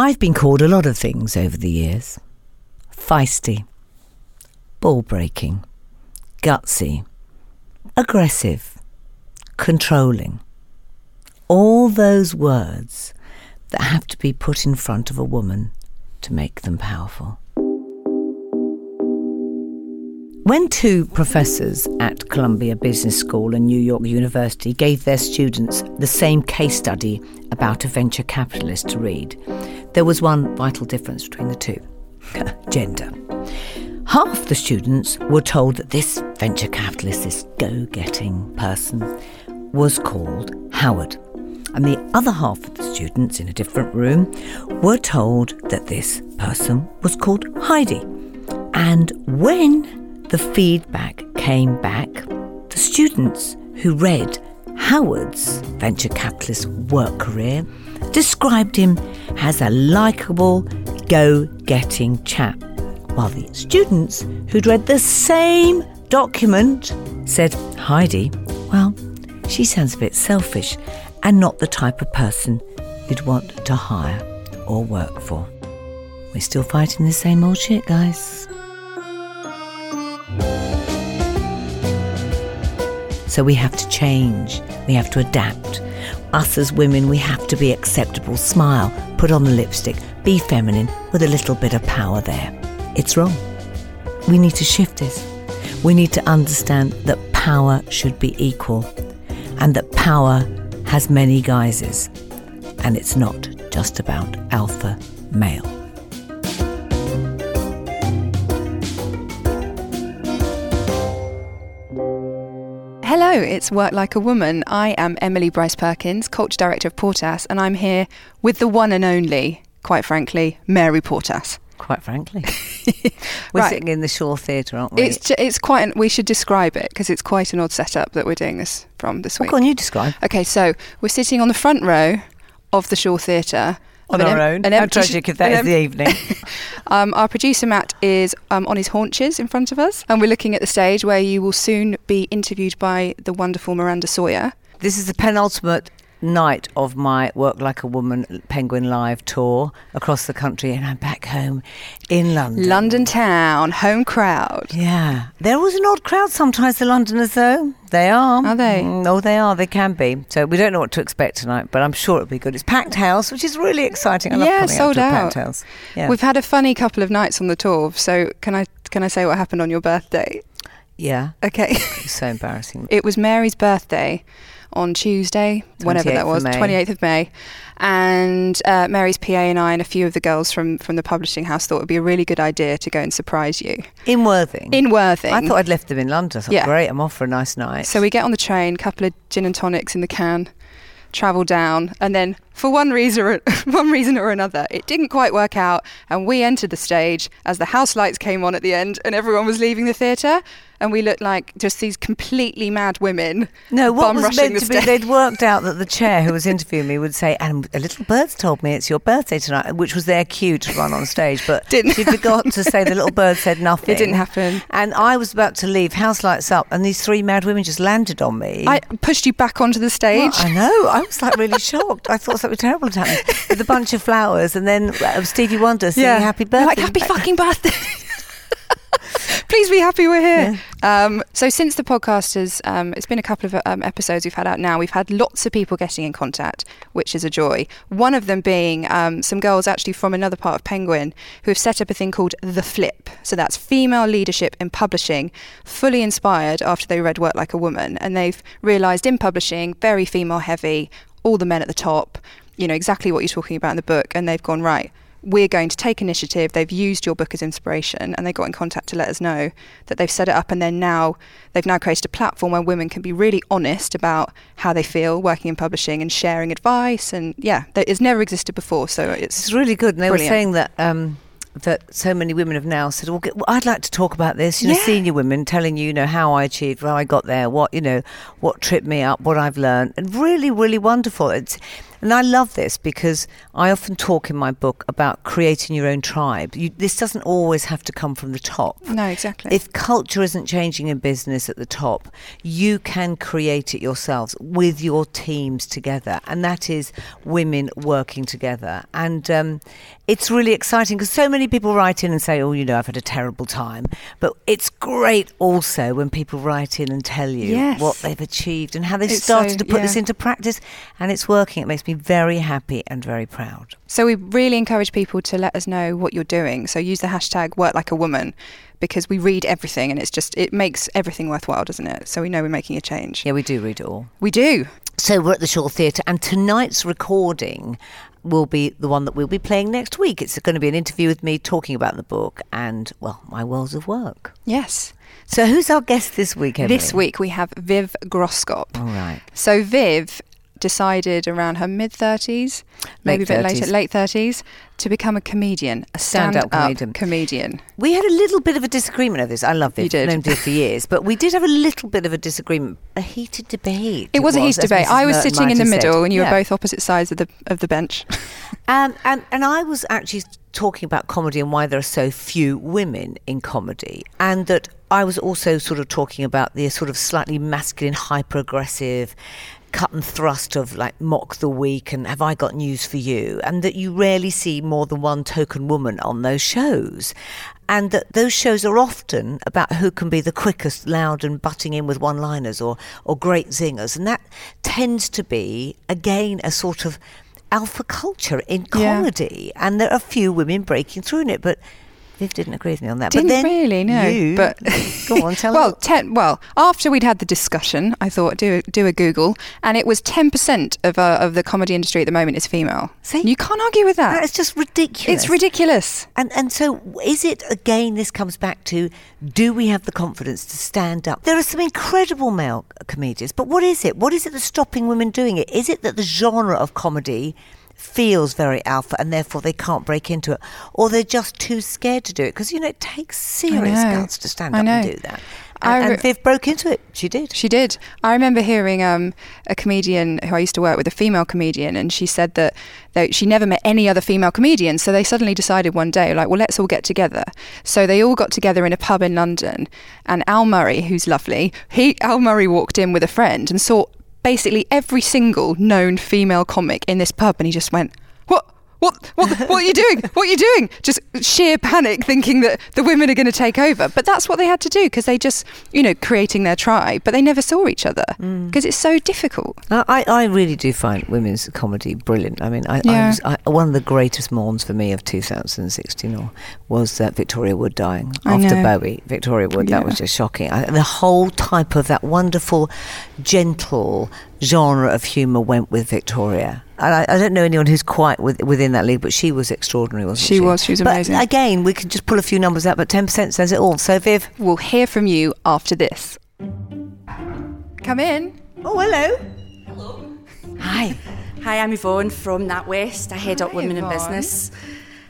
I've been called a lot of things over the years feisty, ball breaking, gutsy, aggressive, controlling. All those words that have to be put in front of a woman to make them powerful. When two professors at Columbia Business School and New York University gave their students the same case study about a venture capitalist to read, there was one vital difference between the two gender. Half the students were told that this venture capitalist, this go getting person, was called Howard. And the other half of the students in a different room were told that this person was called Heidi. And when the feedback came back. The students who read Howard's venture capitalist work career described him as a likeable, go getting chap, while the students who'd read the same document said Heidi, well, she sounds a bit selfish and not the type of person you'd want to hire or work for. We're still fighting the same old shit, guys. So we have to change, we have to adapt. Us as women, we have to be acceptable, smile, put on the lipstick, be feminine with a little bit of power there. It's wrong. We need to shift this. We need to understand that power should be equal and that power has many guises. And it's not just about alpha male. Hello, it's Work Like a Woman. I am Emily Bryce Perkins, Culture Director of Portas, and I'm here with the one and only, quite frankly, Mary Portas. Quite frankly, we're Right. sitting in the Shaw Theatre, aren't we? It's ju- it's quite. An, we should describe it because it's quite an odd setup that we're doing this from this week. What can you describe? Okay, so we're sitting on the front row of the Shaw Theatre. On our em- own. How sh- tragic if that is em- the evening. Um, our producer Matt is um, on his haunches in front of us, and we're looking at the stage where you will soon be interviewed by the wonderful Miranda Sawyer. This is the penultimate night of my Work Like a Woman Penguin Live tour across the country, and I'm back home in London. London town, home crowd. Yeah. There was an odd crowd sometimes, the Londoners, though. They are. Are they? Mm, oh, they are. They can be. So we don't know what to expect tonight, but I'm sure it'll be good. It's packed house, which is really exciting. I love Yeah, coming sold out out. packed house. Yeah. We've had a funny couple of nights on the tour. So can I can I say what happened on your birthday? yeah. Okay. So embarrassing. it was Mary's birthday on Tuesday, whenever that was, 28th of May. And uh, Mary's PA and I and a few of the girls from, from the publishing house thought it would be a really good idea to go and surprise you In Worthing. in Worthing. I thought I'd left them in London. I thought, Yeah. great, I'm off for a nice night. So we get on the train, couple of gin and tonics in the can, travel down, and then for one reason or one reason or another, it didn't quite work out, and we entered the stage as the house lights came on at the end, and everyone was leaving the theatre, and we looked like just these completely mad women. No, what was meant to be, they'd worked out that the chair who was interviewing me would say, and a little bird's told me it's your birthday tonight, which was their cue to run on stage. But Didn't she forgot to say the little bird said nothing. It didn't happen. And I was about to leave, house lights up, and these three mad women just landed on me. I pushed you back onto the Well, stage. I know. I was like really shocked. I thought something terrible had happened with a bunch of flowers, and then uh, Stevie Wonder singing "Happy Birthday." Like happy fucking birthday. Please be happy we're here. Um, so since the podcast has, um, it's been a couple of um, episodes we've had out now. We've had lots of people getting in contact, which is a joy. One of them being um, some girls actually from another part of Penguin who have set up a thing called the Flip. So that's female leadership in publishing, fully inspired after they read Work Like a Woman, and they've realised in publishing very female heavy, all the men at the top. You know exactly what you're talking about in the book, and they've gone right we're going to take initiative. They've used your book as inspiration and they got in contact to let us know that they've set it up and then now they've now created a platform where women can be really honest about how they feel working in publishing and sharing advice and yeah, that it's never existed before. So it's It's really good. And they Brilliant. were saying that um, that so many women have now said, well, I'd like to talk about this. You know, Yeah. senior women telling you, you know, how I achieved, how I got there, what you know, what tripped me up, what I've learned, and really, really wonderful. It's And I love this because I often talk in my book about creating your own tribe. You, this doesn't always have to come from the top. No, exactly. If culture isn't changing in business at the top, you can create it yourselves with your teams together. And that is women working together. And um, it's really exciting because so many people write in and say, oh, you know, I've had a terrible time. But it's great also when people write in and tell you Yes. what they've achieved and how they've It's started so- to put this into practice. And it's working. It makes me very happy and very proud. So we really encourage people to let us know what you're doing. So use the hashtag work like a woman because we read everything and it's just it makes everything worthwhile, doesn't it? So we know we're making a change. Yeah, we do read it all. We do. So we're at the Shaw Theatre, and tonight's recording will be the one that we'll be playing next week. It's going to be an interview with me talking about the book and, well, my worlds of work. Yes. So who's our guest this week, Emily? This week we have Viv Groskop. All right. So Viv decided around her mid 30s, maybe Late a bit later, 30s. late 30s, to become a comedian, a Stand-up stand-up comedian. comedian. We had a little bit of a disagreement over this. I love it. You did. Known Viv for years, but we did have a little bit of a disagreement, a heated debate. It was a heated debate. Mrs. I was Merton sitting in the have said. middle, and you Yeah. were both opposite sides of the of the bench. Um, and, and I was actually talking about comedy and why there are so few women in comedy. And that I was also sort of talking about the sort of slightly masculine, hyper aggressive, cut and thrust of like Mock the Week and have I got news for you? And that you rarely see more than one token woman on those shows. And that those shows are often about who can be the quickest, loud, and butting in with one liners or, or great zingers. And that tends to be, again, a sort of alpha culture in Yeah. comedy, and there are a few women breaking through in it. But Viv didn't agree with me on that. Didn't but then really, no. But go on, tell well, ten, well, after we'd had the discussion, I thought do a, do a Google, and it was ten percent of uh, of the comedy industry at the moment is female. See? you can't argue with that. That is just ridiculous. it's ridiculous. And and so is it again? This comes back to: Do we have the confidence to stand up? There are some incredible male comedians, but what is it? What is it that's stopping women doing it? Is it that the genre of comedy? Feels very alpha and therefore they can't break into it. Or they're just too scared to do it. Because you know it takes serious guts to stand up and do that. I and, re- and Viv broke into it. She did. She did. I remember hearing um, a comedian who I used to work with, a female comedian, and she said that, that she never met any other female comedians. So they suddenly decided one day, like, well, let's all get together. So they all got together in a pub in London, and Al Murray, who's lovely, he Al Murray walked in with a friend and saw basically every single known female comic in this pub, and he just went, "What? What, what, are you doing? What are you doing? Just sheer panic, thinking that the women are going to take over. But that's what they had to do because they just, you know, creating their tribe, but they never saw each other because it's so difficult. I, I really do find women's comedy brilliant. I mean, I, I Yeah. was, I, one of the greatest mourns for me of 2016 or was uh, Victoria Wood dying after. Bowie. Victoria Wood, that was just shocking. I, the whole type of that wonderful, gentle genre of humour went with Victoria. And I, I don't know anyone who's quite with, within that league, but she was extraordinary, wasn't she? She was, she was But amazing. again, we can just pull a few numbers out, but 10% says it all. So, Viv. We'll hear from you after this. Come in. Oh, hello. Hello. Hi. Hi, I'm Yvonne from NatWest. I head up Women Yvonne. in Business.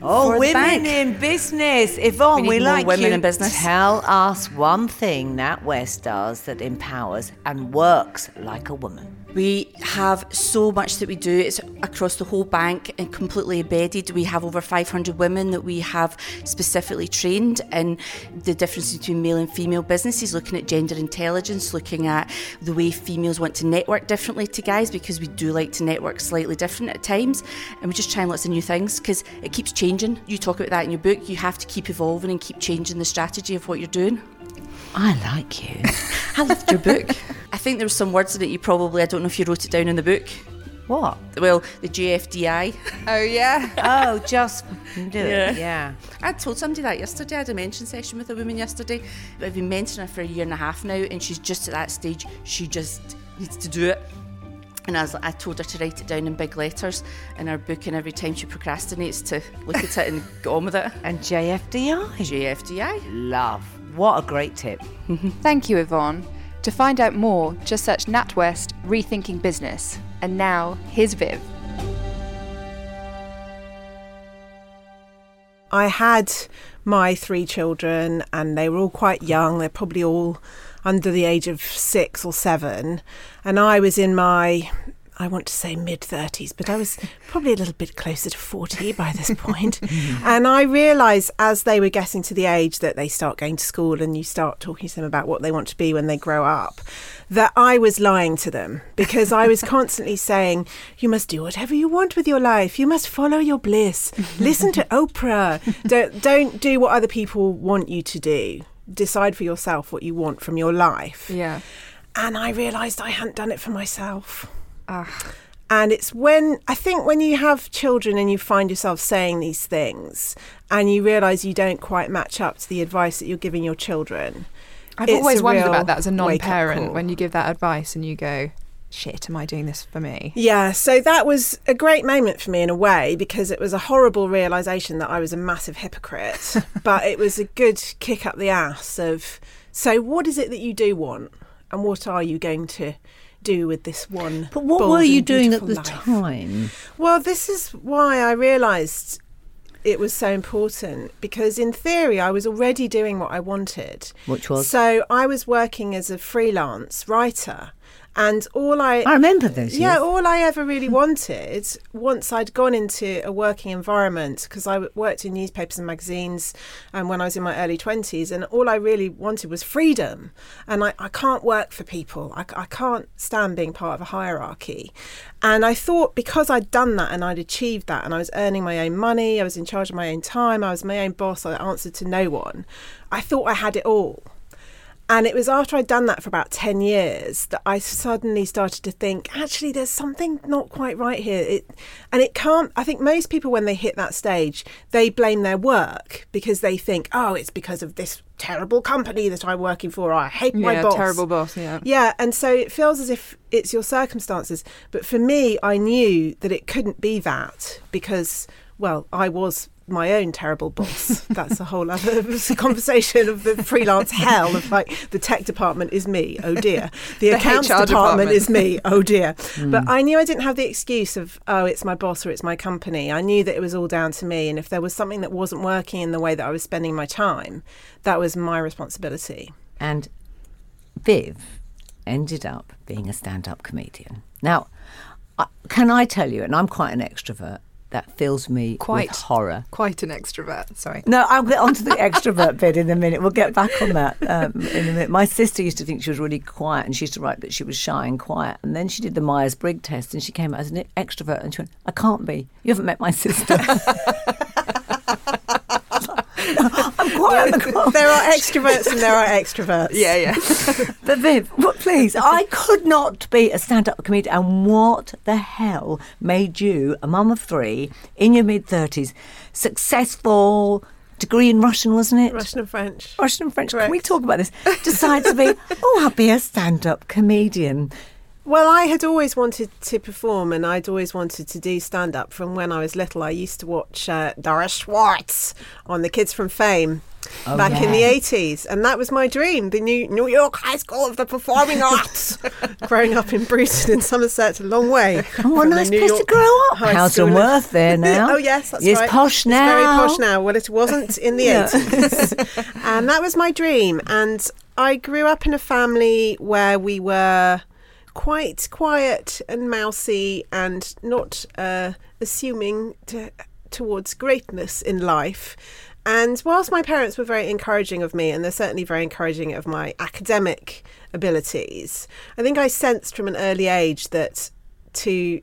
Oh, women in business. Yvonne, We we, like women you. in business. Tell us one thing NatWest does that empowers and works like a woman. We have so much that we do. It's across the whole bank and completely embedded. We have over 500 women that we have specifically trained in the difference between male and female businesses, looking at gender intelligence, looking at the way females want to network differently to guys because we do like to network slightly different at times. And we just try lots of new things because it keeps changing. You talk about that in your book. You have to keep evolving and keep changing the strategy of what you're doing. I like you. I loved your book. I think there were some words in it you probably, I don't know if you wrote it down in the book. what? Well, the JFDI. Oh, yeah. Oh, just do Yeah. it. Yeah. I told somebody that yesterday. I had a mention session with a woman yesterday. I've been mentoring her for a year and a half now, and she's just at that stage. She just needs to do it. And I, was, I told her to write it down in big letters in her book, and every time she procrastinates, to look at it and get on with it. And JFDI. GFDI. Love. What a great tip. Thank you, Yvonne. To find out more, just search NatWest Rethinking Business. And now, here's Viv. I had my three children, and they were all quite young. They're probably all under the age of six or seven. And I was in my, I want to say mid 30s, but I was probably a little bit closer to 40 by this point. Mm-hmm. and I realised as they were getting to the age that they start going to school and you start talking to them about what they want to be when they grow up, that I was lying to them because I was constantly saying, You must do whatever you want with your life. You must follow your bliss. Listen to Oprah. Don't, don't do what other people want you to do. Decide for yourself what you want from your life. Yeah. And I realised I hadn't done it for myself. Ah. And it's when I think when you have children and you find yourself saying these things and you realise you don't quite match up to the advice that you're giving your children. I've always wondered about that as a non-parent when you give that advice and you go, "Shit, am I doing this for me?" Yeah, so that was a great moment for me in a way because it was a horrible realization that I was a massive hypocrite, but it was a good kick up the ass of so what is it that you do want and what are you going to do with this one But what were you doing at the life? time? Well, this is why I realized it was so important because in theory I was already doing what I wanted. Which was? So I was working as a freelance writer and all I I remember this. yeah, yes. all I ever really wanted once I'd gone into a working environment, because I worked in newspapers and magazines um, when I was in my early 20s, and all I really wanted was freedom. And I, I can't work for people, I can't stand being part of a hierarchy. And I thought because I'd done that and I'd achieved that, and I was earning my own money, I was in charge of my own time, I was my own boss, I answered to no one, I thought I had it all. And it was after I'd done that for about 10 years that I suddenly started to think, actually, there's something not quite right here. It, and it can't, I think most people, when they hit that stage, they blame their work because they think, oh, it's because of this terrible company that I'm working for. I hate my yeah, boss. terrible boss. Yeah. Yeah, and so it feels as if it's your circumstances. But for me, I knew that it couldn't be that because, well, I was my own terrible boss. That's a whole other conversation of the freelance hell of like the tech department is me, oh dear. The, The accounts department, department. is me, oh dear. Hmm. But I knew I didn't have the excuse of, oh, it's my boss or it's my company. I knew that it was all down to me. And if there was something that wasn't working in the way that I was spending my time, that was my responsibility. And Viv ended up being a stand up comedian. Now, can I tell you, and I'm quite an extrovert, that fills me Quite. with horror. Quite an extrovert. Sorry. No, I'll get onto the extrovert bit in a minute. We'll get back on that um, in a minute. My sister used to think she was really quiet, and she used to write that she was shy and quiet. And then she did the Myers Briggs test, and she came out as an extrovert. And she went, "I can't be. You haven't met my sister." I'm quite on the there are extroverts and there are extroverts. Yeah, yeah. But Viv, what, please, I could not be a stand-up comedian. And what the hell made you, a mum of three, in your mid thirties, successful, degree in Russian, wasn't it? Russian and French. Russian and French. Can we talk about this? Decide to be, oh, I'll be a stand-up comedian. Well, I had always wanted to perform and I'd always wanted to do stand up from when I was little. I used to watch uh, Doris Schwarz on The Kids from Fame Oh, back in the 80s. And that was my dream the new New York High School of the Performing Arts. Growing up in Bruton in Somerset, a long way. Oh, a nice place York to grow up. High How's School on Worth there now? oh, yes, that's It's right. posh now. It's very posh now. Well, it wasn't in the Yeah. 80s. and that was my dream. And I grew up in a family where we were quite quiet and mousy and not uh, assuming to, towards greatness in life. And whilst my parents were very encouraging of me, and they're certainly very encouraging of my academic abilities, I think I sensed from an early age that to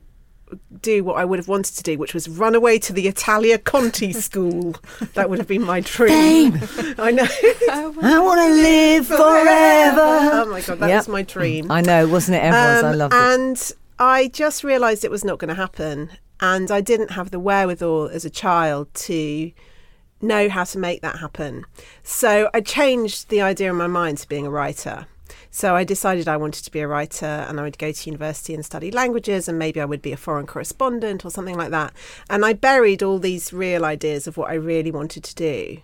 do what I would have wanted to do, which was run away to the Italia Conti school. that would have been my dream. I know. I want to live forever. oh my god, that Yep. was my dream. I know, wasn't it? Everyone's. I Um, loved it. and I just realised it was not going to happen, and I didn't have the wherewithal as a child to know how to make that happen. So I changed the idea in my mind to being a writer. So I decided I wanted to be a writer and I would go to university and study languages and maybe I would be a foreign correspondent or something like that. And I buried all these real ideas of what I really wanted to do.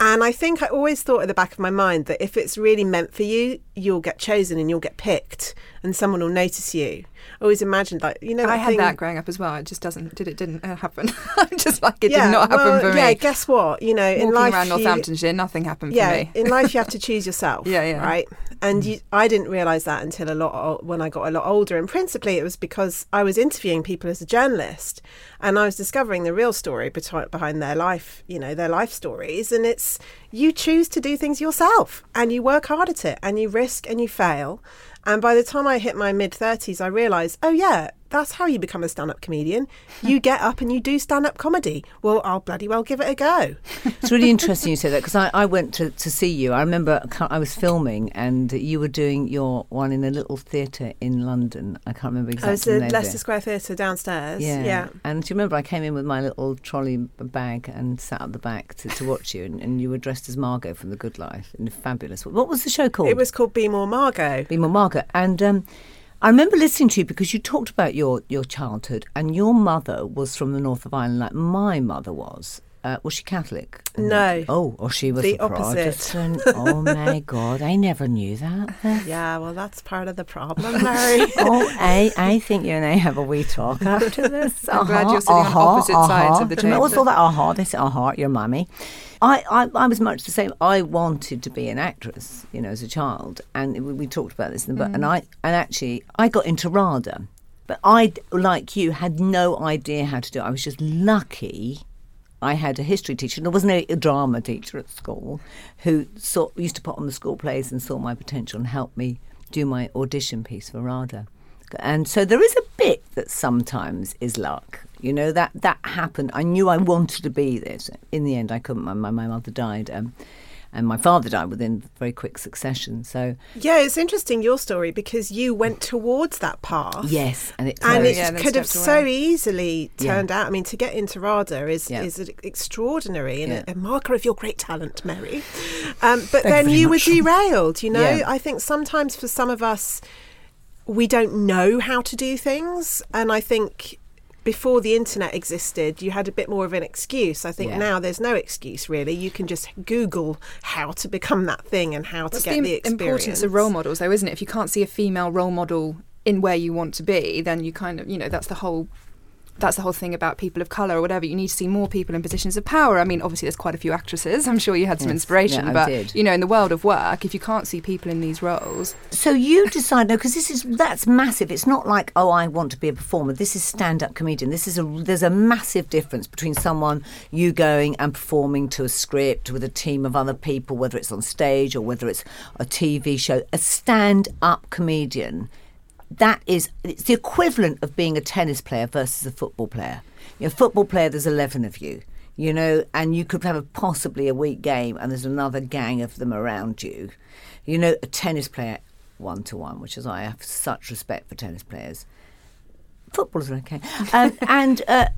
And I think I always thought at the back of my mind that if it's really meant for you, you'll get chosen and you'll get picked and someone will notice you. Always imagined that you know. I that had thing- that growing up as well. It just doesn't. Did it didn't uh, happen? I'm just like it yeah, did not happen well, for me. Yeah, guess what? You know, in Walking life, around you- Northamptonshire, nothing happened yeah, for me. in life you have to choose yourself. Yeah, yeah. Right. And you, I didn't realise that until a lot o- when I got a lot older, and principally it was because I was interviewing people as a journalist, and I was discovering the real story beti- behind their life. You know, their life stories, and it's you choose to do things yourself, and you work hard at it, and you risk and you fail. And by the time I hit my mid 30s, I realised, oh, yeah, that's how you become a stand up comedian. You get up and you do stand up comedy. Well, I'll bloody well give it a go. It's really interesting you say that because I, I went to, to see you. I remember I was filming and you were doing your one in a little theatre in London. I can't remember exactly. I was the at Leicester. Square Theatre downstairs. Yeah. yeah. And do you remember I came in with my little trolley bag and sat at the back to, to watch you, and, and you were dressed as Margot from The Good Life in a fabulous. What was the show called? It was called Be More Margot. Be More Margot. And um, I remember listening to you because you talked about your, your childhood, and your mother was from the north of Ireland, like my mother was. Uh, was she Catholic? No. Oh, or she was The opposite. Oh my God, I never knew that. Yeah, well, that's part of the problem, Mary. oh, I, I think you and I have a wee talk after this. I'm glad Uh-huh, you're sitting on uh-huh, opposite sides of the uh-huh. What's table. all that? Uh-huh, they say, uh-huh, your mummy. I, I, I was much the same. I wanted to be an actress, you know, as a child, and we, we talked about this in the book. And I, and actually, I got into RADA, but I, like you, had no idea how to do it. I was just lucky. I had a history teacher. and There wasn't a, a drama teacher at school who saw, used to put on the school plays and saw my potential and helped me do my audition piece for RADA. And so there is a bit that sometimes is luck. You know, that, that happened. I knew I wanted to be this. In the end, I couldn't. My, my, my mother died. Um, and my father died within very quick succession. So, yeah, it's interesting your story because you went towards that path. yes. And it And it Yeah, and could have stepped so away. easily Yeah. turned out. I mean, to get into RADA is Yeah. is extraordinary and Yeah. a, a marker of your great talent, Mary. Um, but then you were derailed. You know, Yeah. I think sometimes for some of us, we don't know how to do things, and I think. Before the internet existed, you had a bit more of an excuse. I think Yeah. now there's no excuse really. You can just Google how to become that thing and how to get the, the, experience. importance of role models, though, isn't it? If you can't see a female role model in where you want to be, then you kind of, you know, that's the whole. That's the whole thing about people of colour or whatever. You need to see more people in positions of power. I mean, obviously, there's quite a few actresses. I'm sure you had some Yes. inspiration, Yeah, but you know, in the world of work, if you can't see people in these roles, So you decide no, because this is that's massive. It's not like oh, I want to be a performer. This is stand-up comedian. This is a there's a massive difference between someone you going and performing to a script with a team of other people, whether it's on stage or whether it's a TV show. A stand-up comedian, that is it's the equivalent of being a tennis player versus a football player. You're a football player. There's eleven of you. You know, and you could have a, possibly a weak game, and there's another gang of them around you. You know, a tennis player one to one, which is why I have such respect for tennis players. Footballers are okay, um, and uh,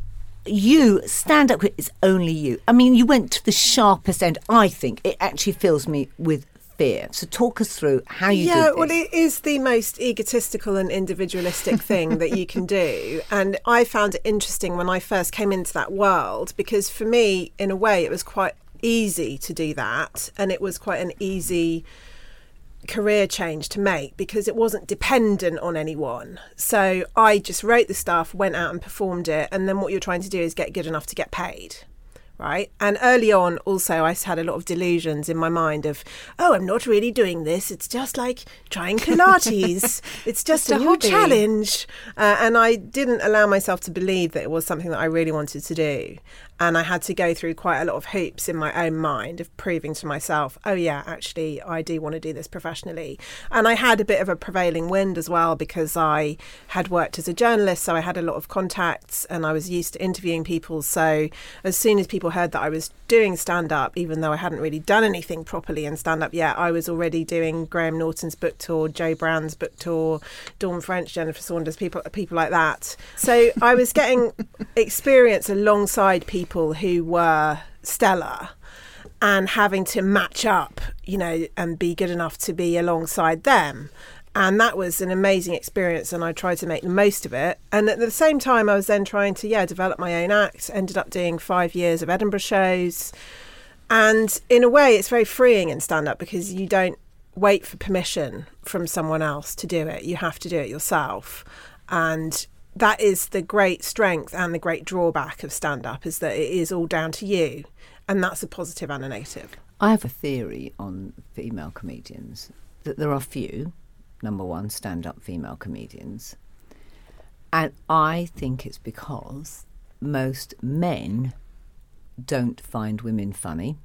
you stand up. It's only you. I mean, you went to the sharpest end. I think it actually fills me with fear. So talk us through how you yeah, well, it is the most egotistical and individualistic thing that you can do. And I found it interesting when I first came into that world because for me, in a way, it was quite easy to do that. And it was quite an easy career change to make because it wasn't dependent on anyone. So I just wrote the stuff, went out and performed it. And then what you're trying to do is get good enough to get paid right? And early on, also, I had a lot of delusions in my mind of, oh, I'm not really doing this. It's just like trying Pilates. it's just a, a new hobby." challenge. Uh, and I didn't allow myself to believe that it was something that I really wanted to do. And I had to go through quite a lot of hoops in my own mind of proving to myself, oh, yeah, actually, I do want to do this professionally. And I had a bit of a prevailing wind as well because I had worked as a journalist. So I had a lot of contacts and I was used to interviewing people. So as soon as people heard that I was doing stand up, even though I hadn't really done anything properly in stand up yet, I was already doing Graham Norton's book tour, Jo Brand's book tour, Dawn French, Jennifer Saunders, people people like that. So I was getting experience alongside people who were stellar and having to match up, you know, and be good enough to be alongside them. And that was an amazing experience, and I tried to make the most of it. And at the same time, I was then trying to, yeah, develop my own act. Ended up doing five years of Edinburgh shows. And in a way, it's very freeing in stand up because you don't wait for permission from someone else to do it. You have to do it yourself. and that is the great strength and the great drawback of stand up is that it is all down to you, and that's a positive and a negative. I have a theory on female comedians that there are few, number one, stand up female comedians. And I think it's because most men don't find women funny,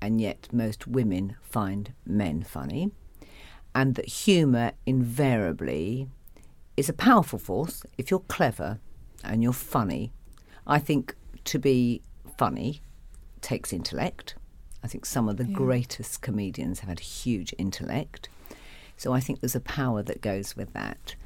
and yet most women find men funny, and that humour invariably is a powerful force if you're clever and you're funny. I think to be funny takes intellect. I think some of the greatest comedians have had huge intellect. So I think there's a power that goes with that.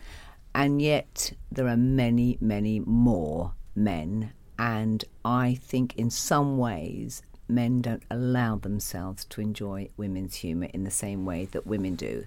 And yet there are many, many more men. And I think in some ways men don't allow themselves to enjoy women's humour in the same way that women do.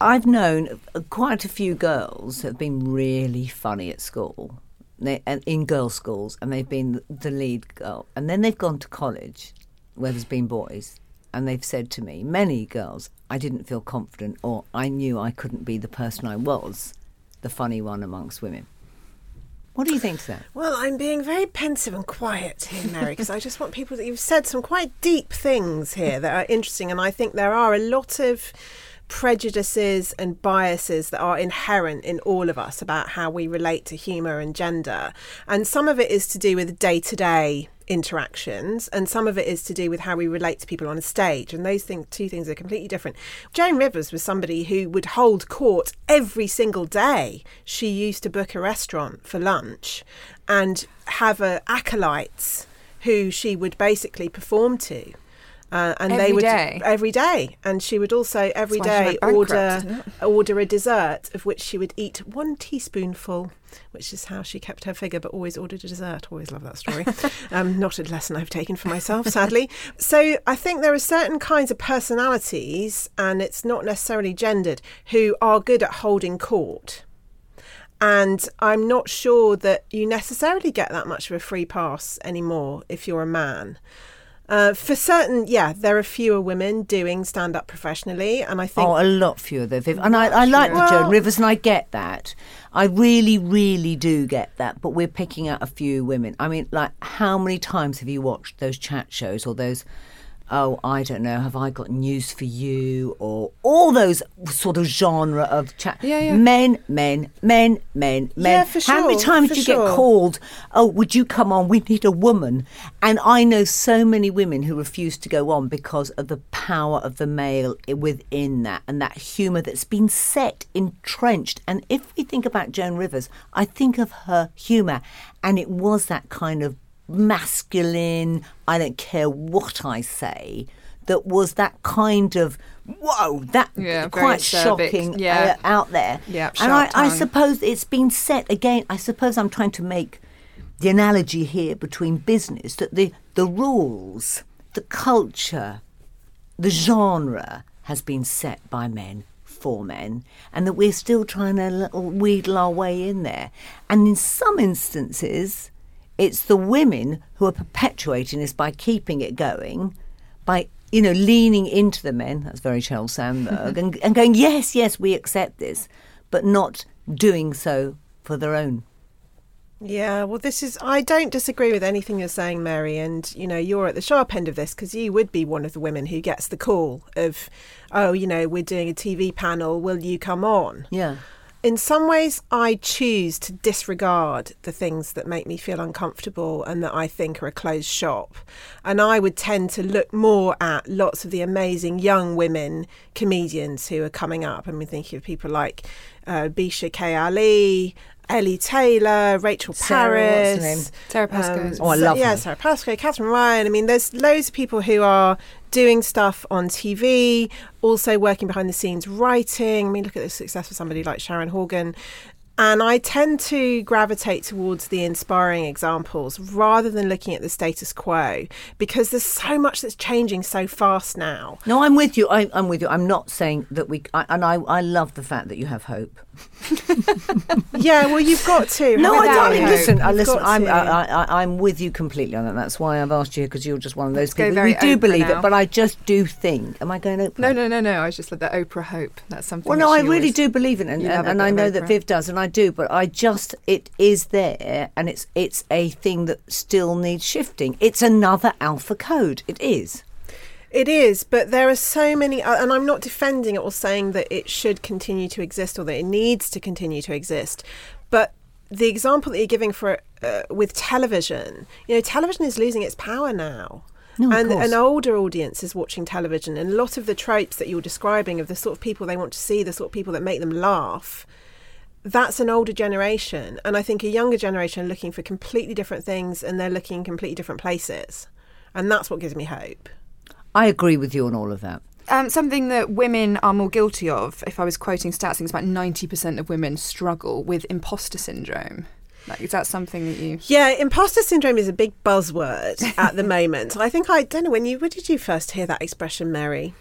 I've known quite a few girls that have been really funny at school, they, and in girls' schools, and they've been the lead girl. And then they've gone to college, where there's been boys, and they've said to me, many girls, I didn't feel confident, or I knew I couldn't be the person I was, the funny one amongst women. What do you think that? Well, I'm being very pensive and quiet here, Mary, because I just want people that you've said some quite deep things here that are interesting, and I think there are a lot of prejudices and biases that are inherent in all of us about how we relate to humour and gender. And some of it is to do with day to day interactions and some of it is to do with how we relate to people on a stage. And those two things are completely different. Joan Rivers was somebody who would hold court every single day. She used to book a restaurant for lunch and have uh, acolytes who she would basically perform to uh, and Every they would day? every day, and she would also every That's why she day bankrupt, order order a dessert of which she would eat one teaspoonful, which is how she kept her figure, but always ordered a dessert. Always love that story. um, not a lesson I've taken for myself, sadly. So I think there are certain kinds of personalities, and it's not necessarily gendered, who are good at holding court. And I'm not sure that you necessarily get that much of a free pass anymore if you're a man. Uh, for certain, yeah, there are fewer women doing stand up professionally, and I think Oh, a lot fewer though, Viv. And I, I like the Joan Rivers, and I get that. I really, really do get that. But we're picking out a few women. I mean, like, how many times have you watched those chat shows or those? Oh, I don't know. Have I got news for you? Or all those sort of genre of chat. Yeah, yeah. Men, men, men, men, men. Yeah, for sure. How many times do you sure. get called? Oh, would you come on? We need a woman. And I know so many women who refuse to go on because of the power of the male within that and that humour that's been set, entrenched. And if we think about Joan Rivers, I think of her humour, and it was that kind of masculine, I don't care what I say. That was that kind of whoa, that Yeah, quite shocking yeah. uh, out there. Yeah, and I, I suppose it's been set again. I suppose I'm trying to make the analogy here between business that the the rules, the culture, the genre has been set by men for men, and that we're still trying to little wheedle our way in there. And in some instances, it's the women who are perpetuating this by keeping it going, by you know leaning into the men. That's very Sheryl Sandberg, and, and going, yes, yes, we accept this, but not doing so for their own Yeah, well, this is. I don't disagree with anything you're saying, Mary. And, you know, you're at the sharp end of this because you would be one of the women who gets the call of, oh, you know, we're doing a TV panel. Will you come on? yeah. In some ways, I choose to disregard the things that make me feel uncomfortable and that I think are a closed shop. And I would tend to look more at lots of the amazing young women comedians who are coming up. And we're thinking of people like uh, Bisha K. Ali, Ellie Taylor, Rachel Sarah, what's her name? Parris. Sara Pascoe. Oh, I so- love yeah, her. Sara Pascoe, Katherine Ryan. I mean, there's loads of people who are doing stuff on TV, also working behind the scenes, writing. I mean, look at the success of somebody like Sharon Horgan. And I tend to gravitate towards the inspiring examples rather than looking at the status quo because there's so much that's changing so fast now. No, I'm with you. I, I'm with you. I'm not saying that we. I, and I, I love the fact that you have hope. Yeah, well, you've got to. No, I don't. hope. listen. I listen. I'm. I, I, I'm with you completely on that. That's why I've asked you because you're just one of those Let's people. We do believe now. it, but I just do think. Am I going Oprah? No, no, no, no. I was just like the Oprah hope. That's something. Well, that no, I really do believe in it, and, and, and I know that Viv does, and I do, but I just it is there, and it's it's a thing that still needs shifting. It's another alpha code. It is. It is, but there are so many, and I'm not defending it or saying that it should continue to exist or that it needs to continue to exist. But the example that you're giving for uh, with television, you know, television is losing its power now. No, and an older audience is watching television, and a lot of the tropes that you're describing of the sort of people they want to see, the sort of people that make them laugh, that's an older generation. And I think a younger generation are looking for completely different things, and they're looking in completely different places, and that's what gives me hope. I agree with you on all of that. Um, something that women are more guilty of, if I was quoting stats, I think it's about 90% of women struggle with imposter syndrome. Like, is that something that you. Yeah, imposter syndrome is a big buzzword at the moment. I think I don't know when you where did you first hear that expression, Mary?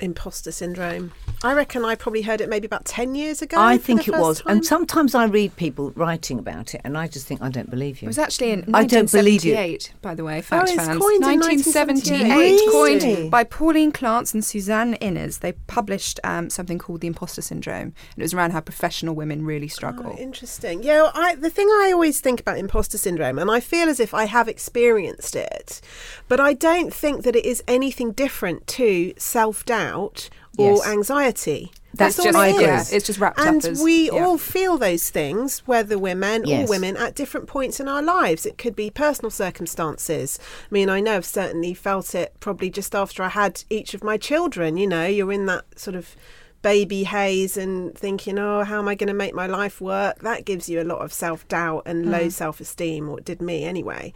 Imposter syndrome. I reckon I probably heard it maybe about ten years ago. I think it was, time. and sometimes I read people writing about it, and I just think I don't believe you. It was actually in I don't believe you. 1978, by the way, fact it's fans. coined in 1978, 1978. Really? coined by Pauline Clance and Suzanne Imes. They published um, something called the imposter syndrome, and it was around how professional women really struggle. Oh, interesting. Yeah, well, I, the thing I always think about imposter syndrome, and I feel as if I have experienced it, but I don't think that it is anything different to self doubt or Yes. anxiety. That's all just- it I yeah, it's just wrapped up and we yeah. all feel those things, whether we're men Yes. or women, at different points in our lives. It could be personal circumstances. I mean, I know I've certainly felt it probably just after I had each of my children. You know, you're in that sort of baby haze and thinking, oh, how am I going to make my life work? That gives you a lot of self doubt and low self esteem, or it did me anyway.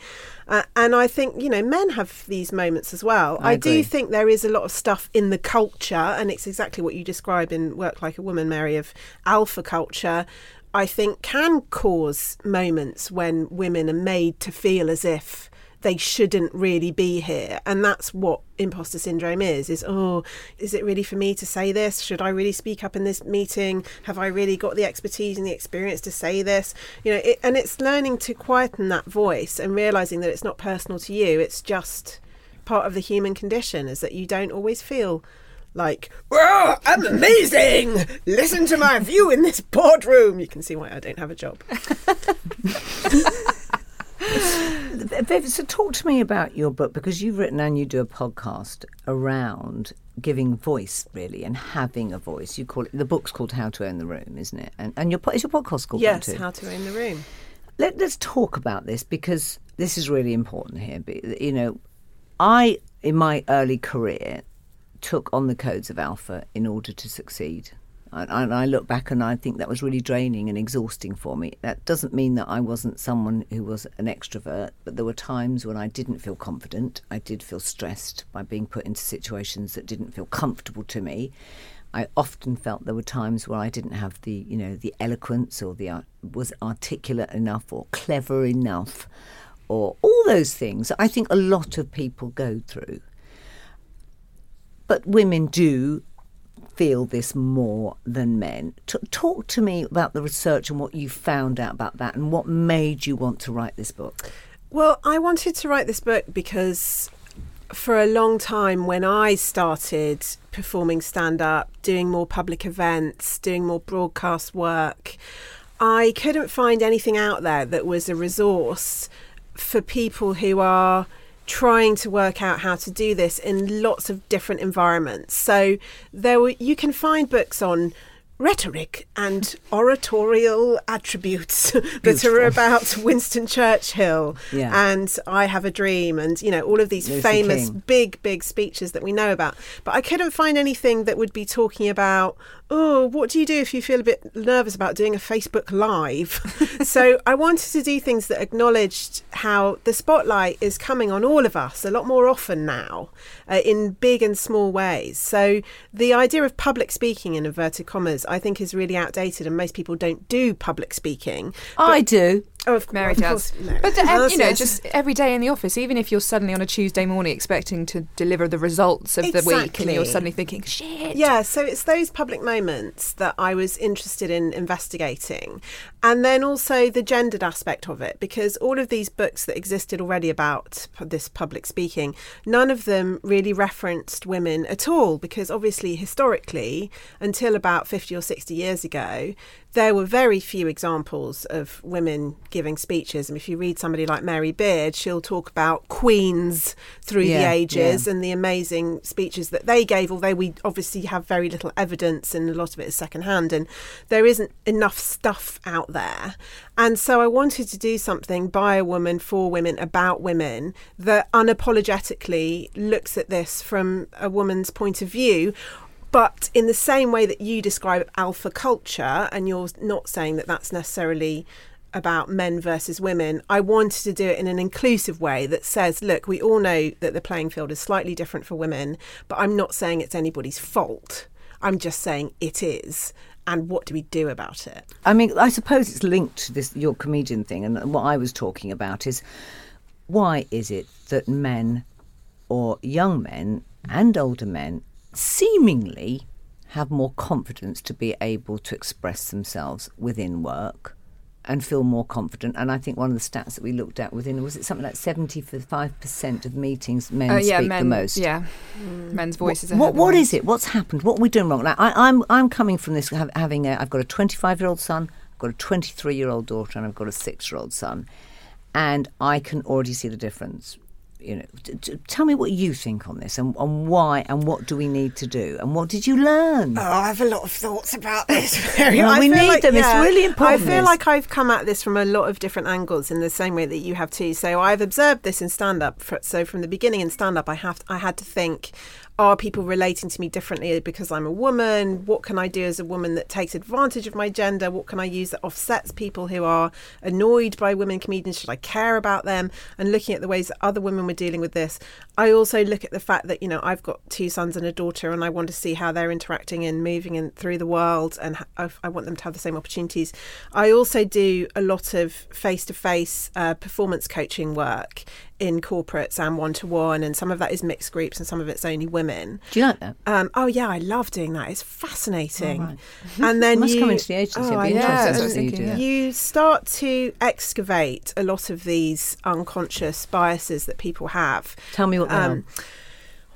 Uh, and I think, you know, men have these moments as well. I I, do think there is a lot of stuff in the culture, and it's exactly what you describe in Work Like a Woman, Mary, of alpha culture. I think can cause moments when women are made to feel as if they shouldn't really be here and that's what imposter syndrome is is oh is it really for me to say this should i really speak up in this meeting have i really got the expertise and the experience to say this you know it, and it's learning to quieten that voice and realizing that it's not personal to you it's just part of the human condition is that you don't always feel like, "Whoa, I'm amazing! Listen to my view in this boardroom. You can see why I don't have a job. Viv, so talk to me about your book because you've written and you do a podcast around giving voice really and having a voice. You call it the book's called How to Own the Room, isn't it? And and your is your podcast called yes, how to own the room. Let, let's talk about this because this is really important here. You know, I in my early career took on the codes of alpha in order to succeed. And I look back and I think that was really draining and exhausting for me. That doesn't mean that I wasn't someone who was an extrovert, but there were times when I didn't feel confident. I did feel stressed by being put into situations that didn't feel comfortable to me. I often felt there were times where I didn't have the, you know, the eloquence or the art- was articulate enough or clever enough, or all those things. I think a lot of people go through, but women do feel this more than men. T- talk to me about the research and what you found out about that, and what made you want to write this book. Well, I wanted to write this book because for a long time, when I started performing stand up, doing more public events, doing more broadcast work, I couldn't find anything out there that was a resource for people who are trying to work out how to do this in lots of different environments. So there were you can find books on rhetoric and oratorial attributes that are about Winston Churchill Yeah. and I Have a Dream and you know all of these Lucy famous King. big big speeches that we know about but I couldn't find anything that would be talking about oh what do you do if you feel a bit nervous about doing a Facebook live? So I wanted to do things that acknowledged how the spotlight is coming on all of us a lot more often now uh, in big and small ways. So the idea of public speaking in inverted commas I think is really outdated and most people don't do public speaking. I do. Oh, of, Mary does. Mary But does, you know, yes. just every day in the office, even if you're suddenly on a Tuesday morning expecting to deliver the results of the week, and you're suddenly thinking, "Shit." Yeah, so it's those public moments that I was interested in investigating. And then also the gendered aspect of it, because all of these books that existed already about this public speaking, none of them really referenced women at all, because obviously, historically, until about 50 or 60 years ago, there were very few examples of women giving speeches. And if you read somebody like Mary Beard, she'll talk about queens through the ages yeah. and the amazing speeches that they gave, although we obviously have very little evidence and a lot of it is secondhand, and there isn't enough stuff out there. And so I wanted to do something by a woman for women about women that unapologetically looks at this from a woman's point of view. But in the same way that you describe alpha culture, and you're not saying that that's necessarily about men versus women, I wanted to do it in an inclusive way that says, look, we all know that the playing field is slightly different for women, but I'm not saying it's anybody's fault. I'm just saying it is. And what do we do about it? I mean, I suppose it's linked to this your comedian thing, and what I was talking about is why is it that men, or young men and older men, seemingly have more confidence to be able to express themselves within work and feel more confident? And I think one of the stats that we looked at within was it something like seventy-five percent of meetings men Uh, yeah, speak men, the most. Yeah, men's voices. are What, what most. is it? What's happened? What are we doing wrong? Now, I, I'm I'm coming from this hav- having a I've got a 25 year old son, I've got a 23 year old daughter, and I've got a six year old son, and I can already see the difference. You know, t- t- tell me what you think on this, and, and why, and what do we need to do, and what did you learn? Oh, I have a lot of thoughts about this. Well, I we feel need like- them. It's really important, I feel this. like I've come at this from a lot of different angles in the same way that you have too. So I've observed this in stand up. So from the beginning in stand up, I have I had to think. Are people relating to me differently because I'm a woman? What can I do as a woman that takes advantage of my gender? What can I use that offsets people who are annoyed by women comedians? Should I care about them? And looking at the ways that other women were dealing with this, I also look at the fact that you know I've got two sons and a daughter, and I want to see how they're interacting and moving in through the world, and I want them to have the same opportunities. I also do a lot of face-to-face uh, performance coaching work in corporates and one-to-one, and some of that is mixed groups, and some of it's only women. Do you like that? Um, oh yeah, I love doing that. It's fascinating. And then must you come into the agency. Oh, It'd I be know. interesting interesting to to see see you you do do that. that. You start to excavate a lot of these unconscious biases that people have. Tell me Um.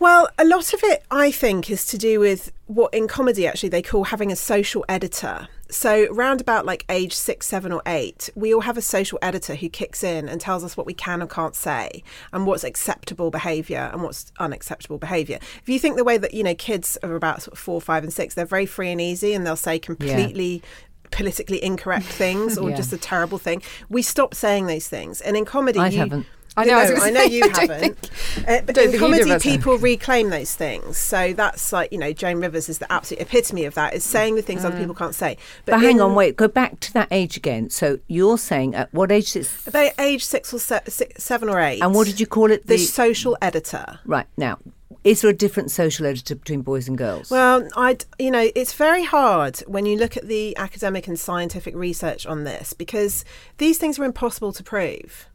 Well, a lot of it, I think, is to do with what in comedy actually they call having a social editor. So, round about like age six, seven, or eight, we all have a social editor who kicks in and tells us what we can and can't say and what's acceptable behaviour and what's unacceptable behaviour. If you think the way that, you know, kids are about sort of four, five, and six, they're very free and easy and they'll say completely politically incorrect things or Yeah. just a terrible thing. We stop saying those things. And in comedy, I you, haven't. I know, I No, gonna I know say, you I haven't. think- Uh, but in comedy, people reclaim those things. So that's like you know, Joan Rivers is the absolute epitome of that. Is saying the things other people can't say. But, hang in- on, wait, go back to that age again. So you're saying at what age is About age six or se- six, seven or eight. and what did you call it? The social editor. Right now, is there a different social editor between boys and girls? Well, I, you know, it's very hard when you look at the academic and scientific research on this because these things are impossible to prove.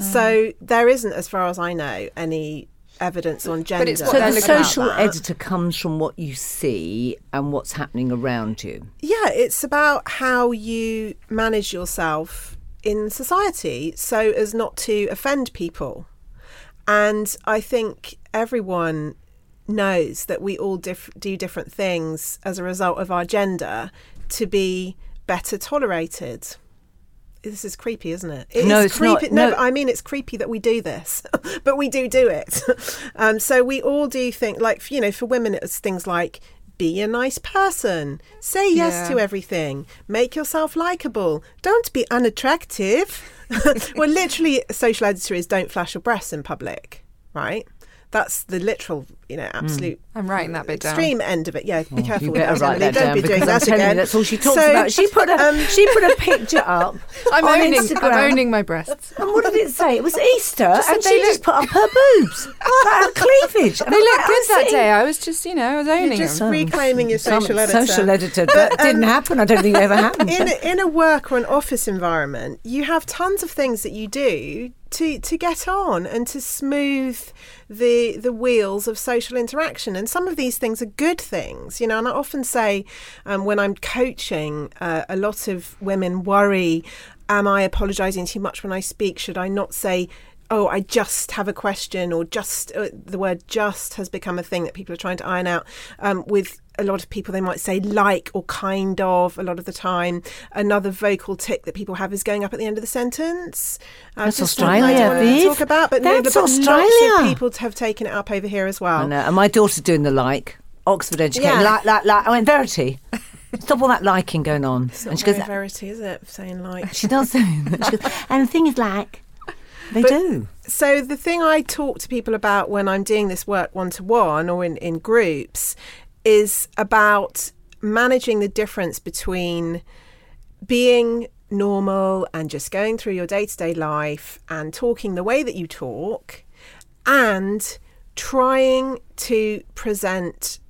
Mm. So there isn't, as far as I know, any evidence on gender. it's so the they're looking at social editor comes from what you see and what's happening around you. Yeah, it's about how you manage yourself in society so as not to offend people. And I think everyone knows that we all diff- do different things as a result of our gender to be better tolerated. This is creepy, isn't it? It No, is it's not. creepy. No. but I mean it's creepy that we do this, but we do do it. um, so we all do think, like you know, for women, it's things like be a nice person, say yes Yeah. to everything, make yourself likable, don't be unattractive. well, literally, social editor is don't flash your breasts in public, right? That's the literal, you know, absolute I'm writing that bit down. extreme end of it. Yeah, be careful You with better that, write Emily. that Don't down be doing because I'm that again. you, that's all she talks So, about. She put a um, she put a picture up I'm on owning. Instagram. I'm owning my breasts. And what did it say? It was Easter, and she they just put up her boobs, her cleavage. And They I'm look like, good that seeing- day. I was just, you know, I was owning You're just them. reclaiming your social editor. Social editor. But, That didn't um, happen. I don't think it ever happened. in in a work or an office environment, you have tons of things that you do to to get on and to smooth the the wheels of social interaction. And some of these things are good things, you know. And I often say um, when I'm coaching, uh, a lot of women worry: Am I apologising too much when I speak? Should I not say? Oh, I just have a question, or just uh, the word just has become a thing that people are trying to iron out. Um, with a lot of people, they might say like or kind of a lot of the time. Another vocal tic that people have is going up at the end of the sentence. Uh, That's something I don't want to talk about, but, no, That's lots Australia. people have taken it up over here as well. I know. And my daughter's doing the like. Oxford education, Yeah. Like, like, like. I went, Verity, stop all that liking going on. It's and she goes, verity, is it? Saying like. she does. she goes, and the thing is, like, they But- do. So the thing I talk to people about when I'm doing this work one to one or in, in groups is about managing the difference between being normal and just going through your day to day life and talking the way that you talk and trying to present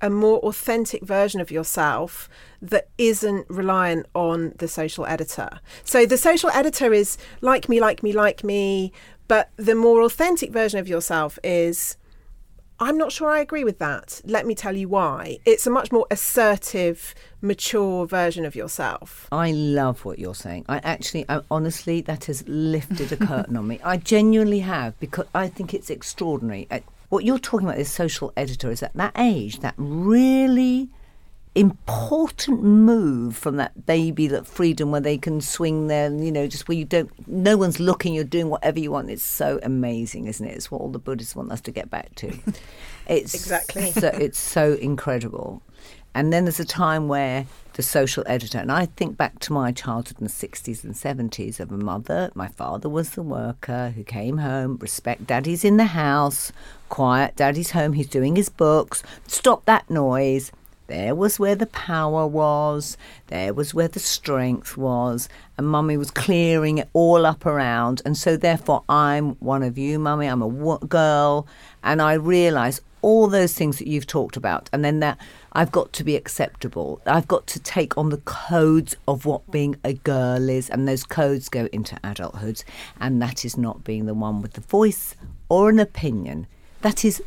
a more authentic version of yourself that isn't reliant on the social editor. So the social editor is like me, like me, like me, but the more authentic version of yourself is I'm not sure I agree with that. Let me tell you why. It's a much more assertive, mature version of yourself. I love what you're saying. I actually, I, honestly, that has lifted a curtain on me. I genuinely have because I think it's extraordinary. Uh, What you're talking about, this social editor, is at that age, that really important move from that baby, that freedom where they can swing their, you know, just where you don't, no one's looking, you're doing whatever you want. It's so amazing, isn't it? It's what all the Buddhists want us to get back to. It's Exactly. So, it's so incredible. And then there's a time where the social editor, and I think back to my childhood in the 60s and 70s of a mother. My father was the worker who came home, respect daddy's in the house, quiet, daddy's home, he's doing his books, stop that noise. There was where the power was, there was where the strength was, and mummy was clearing it all up around. And so, therefore, I'm one of you, mummy, I'm a girl, and I realise all those things that you've talked about, and then that I've got to be acceptable. I've got to take on the codes of what being a girl is, and those codes go into adulthood, and that is not being the one with the voice or an opinion. That is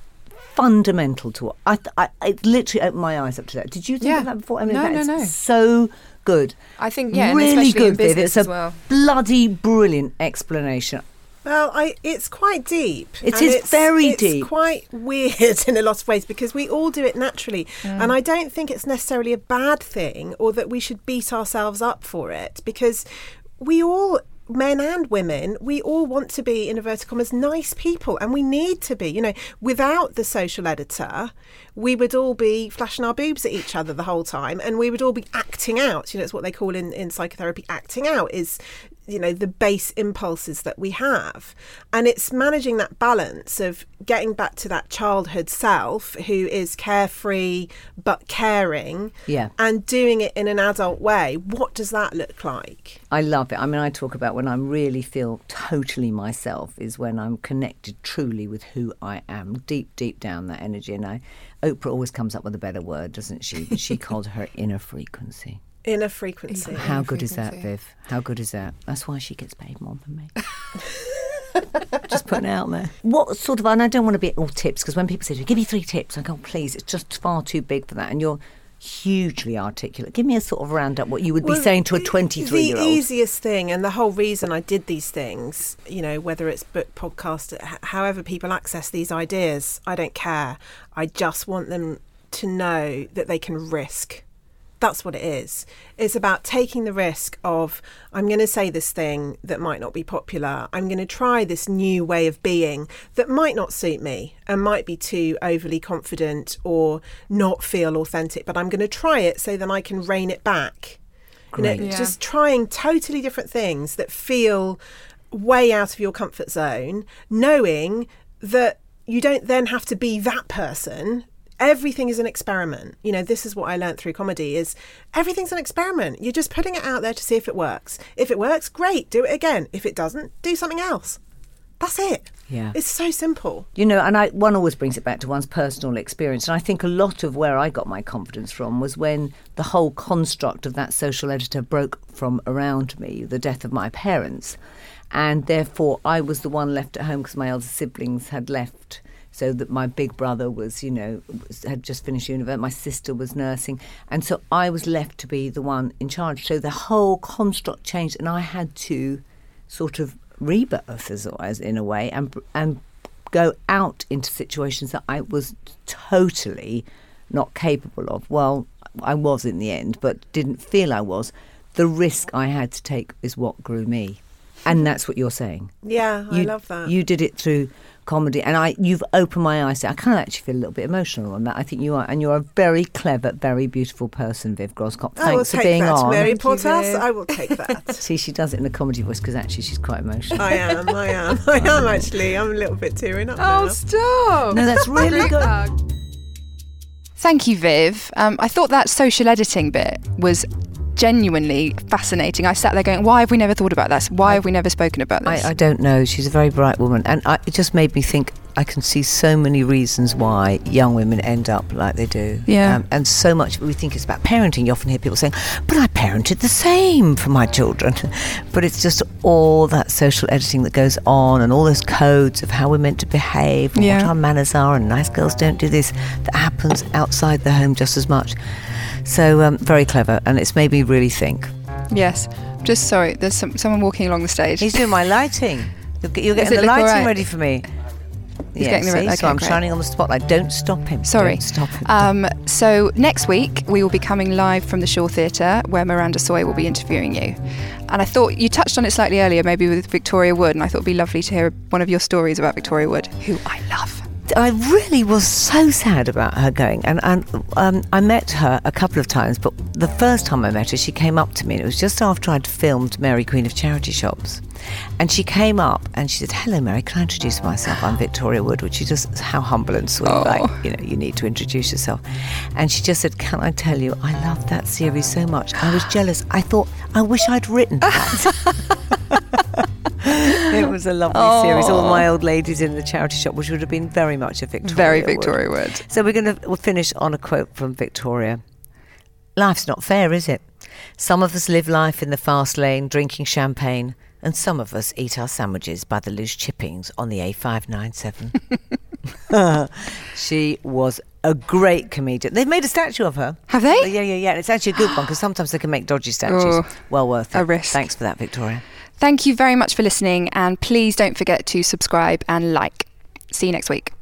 fundamental to what I, I it literally opened my eyes up to that. Did you think Yeah. of that before? I mean, No, that no, no. so good. I think, yeah, really especially in good. Viv. business it's a as well. bloody brilliant explanation. Well, I, it's quite deep. It and is it's, very it's deep. quite weird in a lot of ways because we all do it naturally. And I don't think it's necessarily a bad thing or that we should beat ourselves up for it because we all men and women, we all want to be, in inverted commas, nice people, and we need to be. You know, without the social editor, we would all be flashing our boobs at each other the whole time, and we would all be acting out. You know, it's what they call in, in psychotherapy acting out is you know the base impulses that we have and it's managing that balance of getting back to that childhood self who is carefree but caring Yeah. and doing it in an adult way what does that look like I love it. I mean, I talk about when I really feel totally myself is when I'm connected truly with who I am, deep, deep down that energy. And I, Oprah always comes up with a better word, doesn't she? She called her inner frequency. Inner frequency How good is that. Viv? How good is that? That's why she gets paid more than me. just putting it out there. What sort of, and I don't want to be all tips because when people say, to me, give me three tips, I go, please, it's just far too big for that. And you're hugely articulate. Give me a sort of roundup what you would be saying to a 23 year old. The easiest thing, and the whole reason I did these things, you know, whether it's book, podcast, however people access these ideas, I don't care. I just want them to know that they can risk. That's what it is. It's about taking the risk of I'm going to say this thing that might not be popular. I'm going to try this new way of being that might not suit me and might be too overly confident or not feel authentic, but I'm going to try it so then I can rein it back. You know, Yeah. just trying totally different things that feel way out of your comfort zone, knowing that you don't then have to be that person everything is an experiment you know this is what i learned through comedy is everything's an experiment you're just putting it out there to see if it works if it works great do it again if it doesn't do something else that's it Yeah. it's so simple You know, and I, one always brings it back to one's personal experience. And I think a lot of where I got my confidence from was when the whole construct of that social editor broke from around me, the death of my parents. And therefore, I was the one left at home because my elder siblings had left. So that my big brother was, you know, was, had just finished university. My sister was nursing, and so I was left to be the one in charge. So the whole construct changed, and I had to sort of rebirth, as, as in a way, and and go out into situations that I was totally not capable of. Well, I was in the end, but didn't feel I was. The risk I had to take is what grew me, and that's what you're saying. yeah i You- love that You did it through comedy, and I you've opened my eyes. I kind of actually feel a little bit emotional on that. I think you are, and you're a very clever, very beautiful person, Viv Groskop. I will Thanks for take being that, on. Mary Portas. I will take that. See, she does it in a comedy voice because actually she's quite emotional. I am. I am. I am actually. I'm a little bit tearing up Oh, now. stop! No, that's really good. Thank you, Viv. Um, I thought that social editing bit was genuinely fascinating. I sat there going, "Why have we never thought about this? Why have we never spoken about this?" I, I don't know. She's a very bright woman, and I, it just made me think. I can see so many reasons why young women end up like they do. Yeah. Um, and so much we think it's about parenting. You often hear people saying, "But I parented the same for my children," but it's just all that social editing that goes on, and all those codes of how we're meant to behave, and what our manners are, and nice girls don't do this. That happens outside the home just as much. So um, very clever, and it's made me really think. yes. Just sorry. There's some, someone walking along the stage. He's doing my lighting. You're, get- you're getting the lighting right? ready for me. He's yeah, getting the see? re- so I'm great. shining on the spotlight. Don't stop him. Sorry. Don't stop him. Um, so next week we will be coming live from the Shaw Theatre where Miranda Sawyer will be interviewing you. And I thought you touched on it slightly earlier, maybe with Victoria Wood, and I thought it'd be lovely to hear one of your stories about Victoria Wood, who I love. I really was so sad about her going, and, and um, I met her a couple of times. But the first time I met her, she came up to me, and it was just after I'd filmed Mary Queen of Charity Shops, and she came up and she said, "Hello, Mary. Can I introduce myself? I'm Victoria Wood." Which is just how humble and sweet. Oh. Like you know, you need to introduce yourself. And she just said, "Can I tell you, I love that series so much. I was jealous. I thought I wish I'd written that." it was a lovely series. All my old ladies in the charity shop, which would have been very much a Victoria. Very. Victoria Wood. So we're going to we'll finish on a quote from Victoria. Life's not fair, is it? Some of us live life in the fast lane, drinking champagne, and some of us eat our sandwiches by the loose chippings on the A597. she was a great comedian. They've made a statue of her. Have they? Yeah, yeah, yeah. It's actually a good one because sometimes they can make dodgy statues. Oh, well worth it. a risk. Thanks for that, Victoria. Thank you very much for listening, and please don't forget to subscribe and like. See you next week.